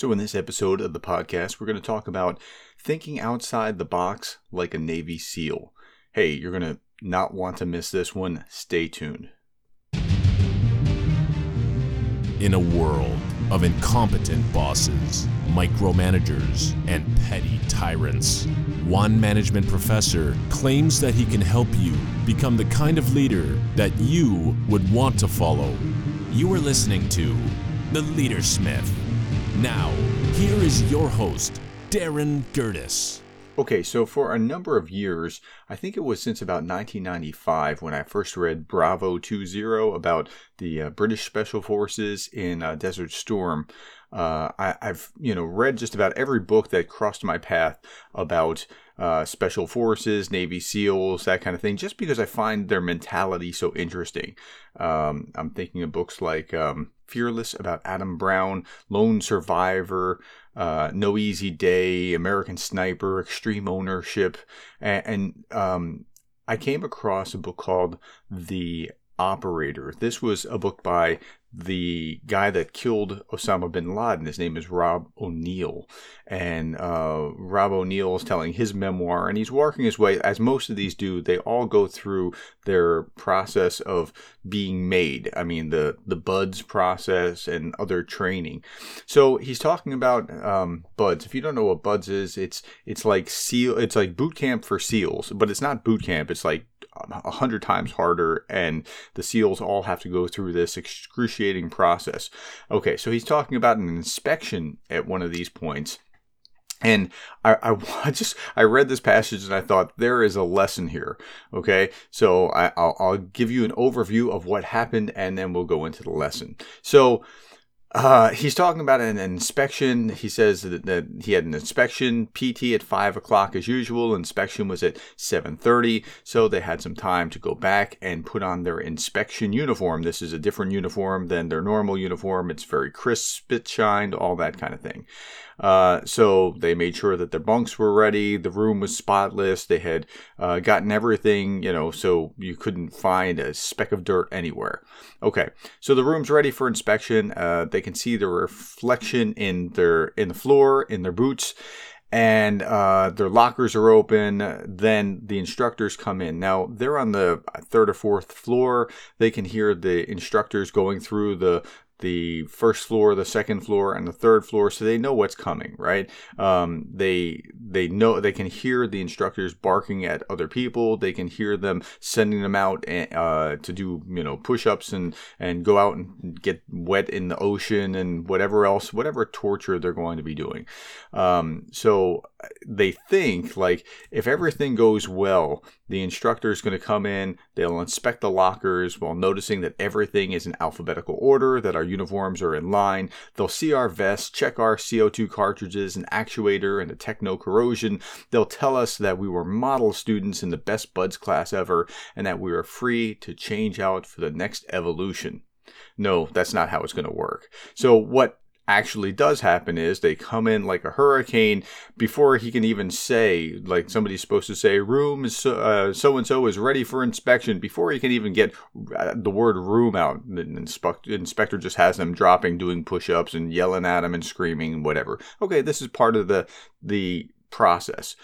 So, in this episode of the podcast, we're going to talk about thinking outside the box like a Navy SEAL. Hey, you're going to not want to miss this one. Stay tuned. In a world of incompetent bosses, micromanagers, and petty tyrants, one management professor claims that he can help you become the kind of leader that you would want to follow. You are listening to The Leadersmith. Now, here is your host, Darin Gerdes. Okay, so for a number of years, I think it was since about 1995 when I first read Bravo 20 about the uh, British Special Forces in uh, Desert Storm. Uh, I, have you know read just about every book that crossed my path about uh, special forces, Navy SEALs, that kind of thing, just because I find their mentality so interesting. Um, I'm thinking of books like um, Fearless about Adam Brown, Lone Survivor, uh, No Easy Day, American Sniper, Extreme Ownership, and, and um, I came across a book called The Operator. This was a book by the guy that killed Osama bin Laden. His name is Rob O'Neill. And uh, Rob O'Neill is telling his memoir, and he's working his way, as most of these do, they all go through their process of being made. I mean, the, the BUDS process and other training. So he's talking about um, BUDS. If you don't know what BUDS is, it's it's like SEAL, it's like boot camp for SEALs, but it's not boot camp. It's like a hundred times harder, and the SEALs all have to go through this excruciating process. Okay, so he's talking about an inspection at one of these points. And I, I, I, just I read this passage and I thought there is a lesson here. Okay, so I, will I'll give you an overview of what happened and then we'll go into the lesson. So uh, he's talking about an inspection. He says that, that, he had an inspection PT at five o'clock as usual. Inspection was at seven thirty, so they had some time to go back and put on their inspection uniform. This is a different uniform than their normal uniform. It's very crisp, spit shined, all that kind of thing. Uh, so they made sure that their bunks were ready. The room was spotless. They had uh, gotten everything, you know, so you couldn't find a speck of dirt anywhere. Okay, so the room's ready for inspection. Uh, they can see the reflection in their in the floor, in their boots and uh, their lockers are open. Then the instructors come in. Now they're on the third or fourth floor. They can hear the instructors going through the the first floor, the second floor, and the third floor, so they know what's coming, right? Um, they they know they can hear the instructors barking at other people. They can hear them sending them out eh, uh, to do you know push-ups and and go out and get wet in the ocean and whatever else, whatever torture they're going to be doing. Um, so they think like if everything goes well, the instructor is going to come in, they'll inspect the lockers while noticing that everything is in alphabetical order, that our uniforms are in line. They'll see our vests, check our CO2 cartridges, an actuator, and a techno corrosion. They'll tell us that we were model students in the best buds class ever and that we are free to change out for the next evolution. No, that's not how it's going to work. So, what actually does happen is they come in like a hurricane before he can even say like somebody's supposed to say room so and so is ready for inspection before he can even get uh, the word room out the inspector just has them dropping doing push-ups and yelling at him and screaming and whatever okay this is part of the the process.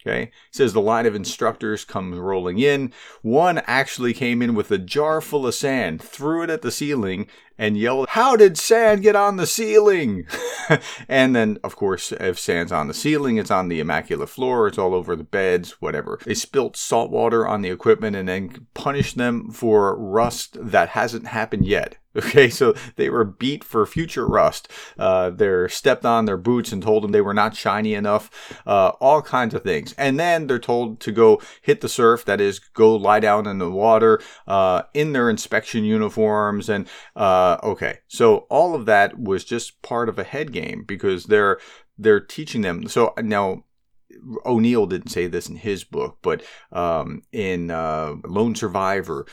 Okay. It says the line of instructors comes rolling in. One actually came in with a jar full of sand, threw it at the ceiling, and yelled, How did sand get on the ceiling? and then, of course, if sand's on the ceiling, it's on the immaculate floor, it's all over the beds, whatever. They spilt salt water on the equipment and then punished them for rust that hasn't happened yet. Okay, so they were beat for future rust. Uh, they're stepped on their boots and told them they were not shiny enough. Uh, all kinds of things. And then they're told to go hit the surf, that is, go lie down in the water uh, in their inspection uniforms. And uh, okay, so all of that was just part of a head game because they're they're teaching them. So now O'Neill didn't say this in his book, but um, in uh, Lone Survivor,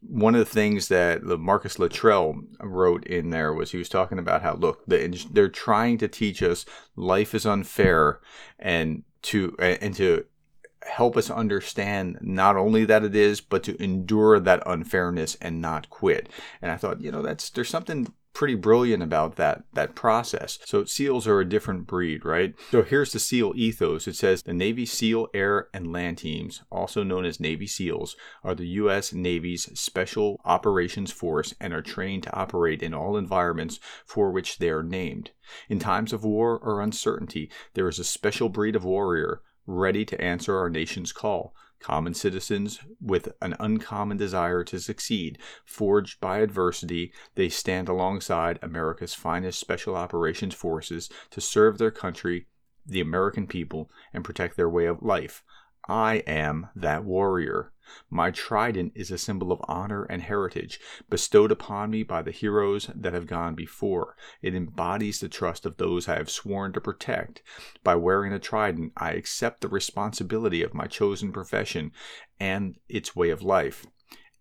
one of the things that the Marcus Luttrell wrote in there was he was talking about how look they're trying to teach us life is unfair and to and to help us understand not only that it is but to endure that unfairness and not quit and i thought you know that's there's something pretty brilliant about that that process. So SEALs are a different breed, right? So here's the SEAL ethos. It says the Navy SEAL Air and Land Teams, also known as Navy SEALs, are the U.S. Navy's special operations force and are trained to operate in all environments for which they are named. In times of war or uncertainty, there is a special breed of warrior ready to answer our nation's call common citizens with an uncommon desire to succeed. Forged by adversity, they stand alongside America's finest special operations forces to serve their country, the American people, and protect their way of life. I am that warrior. My trident is a symbol of honor and heritage bestowed upon me by the heroes that have gone before. It embodies the trust of those I have sworn to protect. By wearing the trident, I accept the responsibility of my chosen profession and its way of life.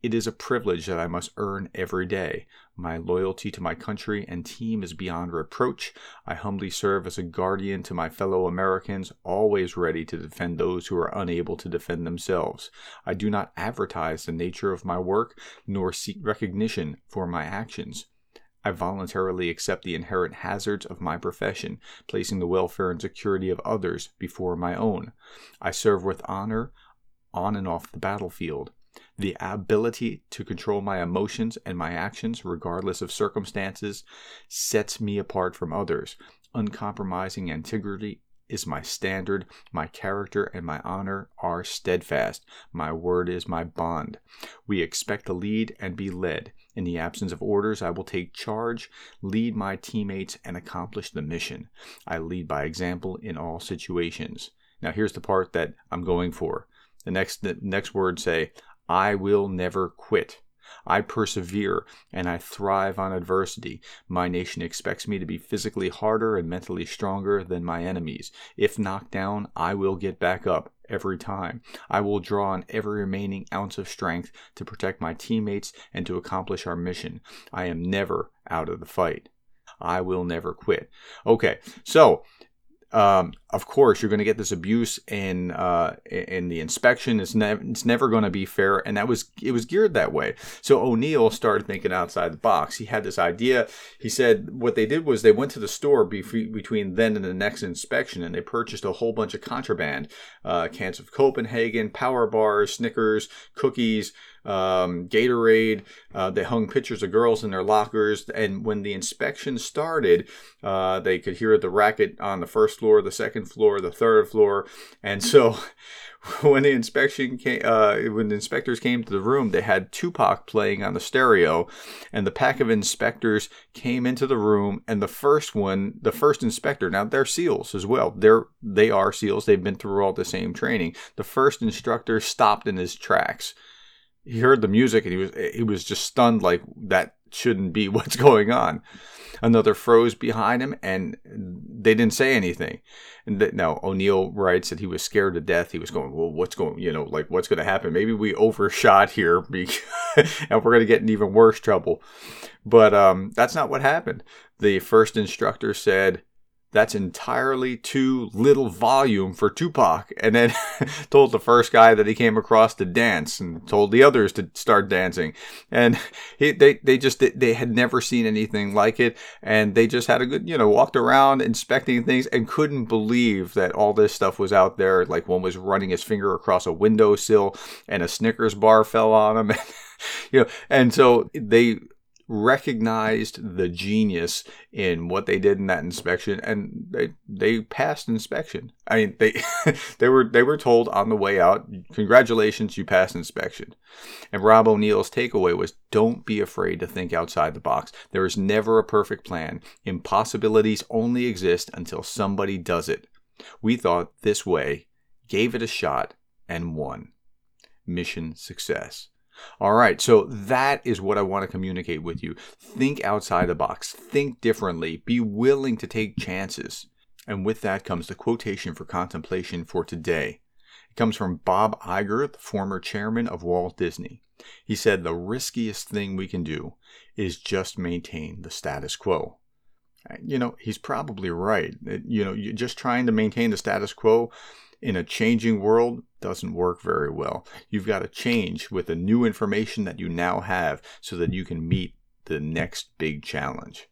It is a privilege that I must earn every day. My loyalty to my country and team is beyond reproach. I humbly serve as a guardian to my fellow Americans, always ready to defend those who are unable to defend themselves. I do not advertise the nature of my work, nor seek recognition for my actions. I voluntarily accept the inherent hazards of my profession, placing the welfare and security of others before my own. I serve with honor on and off the battlefield. The ability to control my emotions and my actions, regardless of circumstances, sets me apart from others. Uncompromising integrity is my standard. My character and my honor are steadfast. My word is my bond. We expect to lead and be led. In the absence of orders, I will take charge, lead my teammates, and accomplish the mission. I lead by example in all situations. Now, here's the part that I'm going for. The next, the next word say, I will never quit. I persevere and I thrive on adversity. My nation expects me to be physically harder and mentally stronger than my enemies. If knocked down, I will get back up every time. I will draw on every remaining ounce of strength to protect my teammates and to accomplish our mission. I am never out of the fight. I will never quit. Okay, so um, of course, you're going to get this abuse in uh, in the inspection. It's never it's never going to be fair, and that was it was geared that way. So O'Neill started thinking outside the box. He had this idea. He said what they did was they went to the store between then and the next inspection, and they purchased a whole bunch of contraband, uh, cans of Copenhagen, power bars, Snickers, cookies um, Gatorade. Uh, they hung pictures of girls in their lockers. And when the inspection started, uh, they could hear the racket on the first floor, the second floor, the third floor. And so when the inspection came, uh, when the inspectors came to the room, they had Tupac playing on the stereo, and the pack of inspectors came into the room, and the first one, the first inspector, now they're SEALs as well. They're they are SEALs. They've been through all the same training. The first instructor stopped in his tracks he heard the music and he was he was just stunned like that shouldn't be what's going on. Another froze behind him and they didn't say anything. And now o'neill writes that he was scared to death. He was going well what's going you know like what's going to happen? Maybe we overshot here and we're going to get in even worse trouble. But um, that's not what happened. The first instructor said that's entirely too little volume for Tupac. And then told the first guy that he came across to dance and told the others to start dancing. And he, they, they just, they had never seen anything like it. And they just had a good, you know, walked around inspecting things and couldn't believe that all this stuff was out there. Like one was running his finger across a windowsill and a Snickers bar fell on him. you know, and so they recognized the genius in what they did in that inspection and they they passed inspection. I mean they they were they were told on the way out congratulations you passed inspection. And rob o'neill's takeaway was don't be afraid to think outside the box. There is never a perfect plan. Impossibilities only exist until somebody does it. We thought this way gave it a shot and won. Mission success all right, so that is what I want to communicate with you. Think outside the box, think differently, be willing to take chances. And with that comes the quotation for contemplation for today. It comes from Bob Iger, the former chairman of Walt Disney. He said, The riskiest thing we can do is just maintain the status quo. You know, he's probably right. You know, just trying to maintain the status quo in a changing world doesn't work very well. You've got to change with the new information that you now have so that you can meet the next big challenge.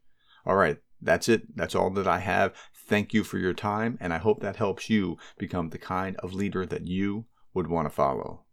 All right, that's it. That's all that I have. Thank you for your time, and I hope that helps you become the kind of leader that you would want to follow.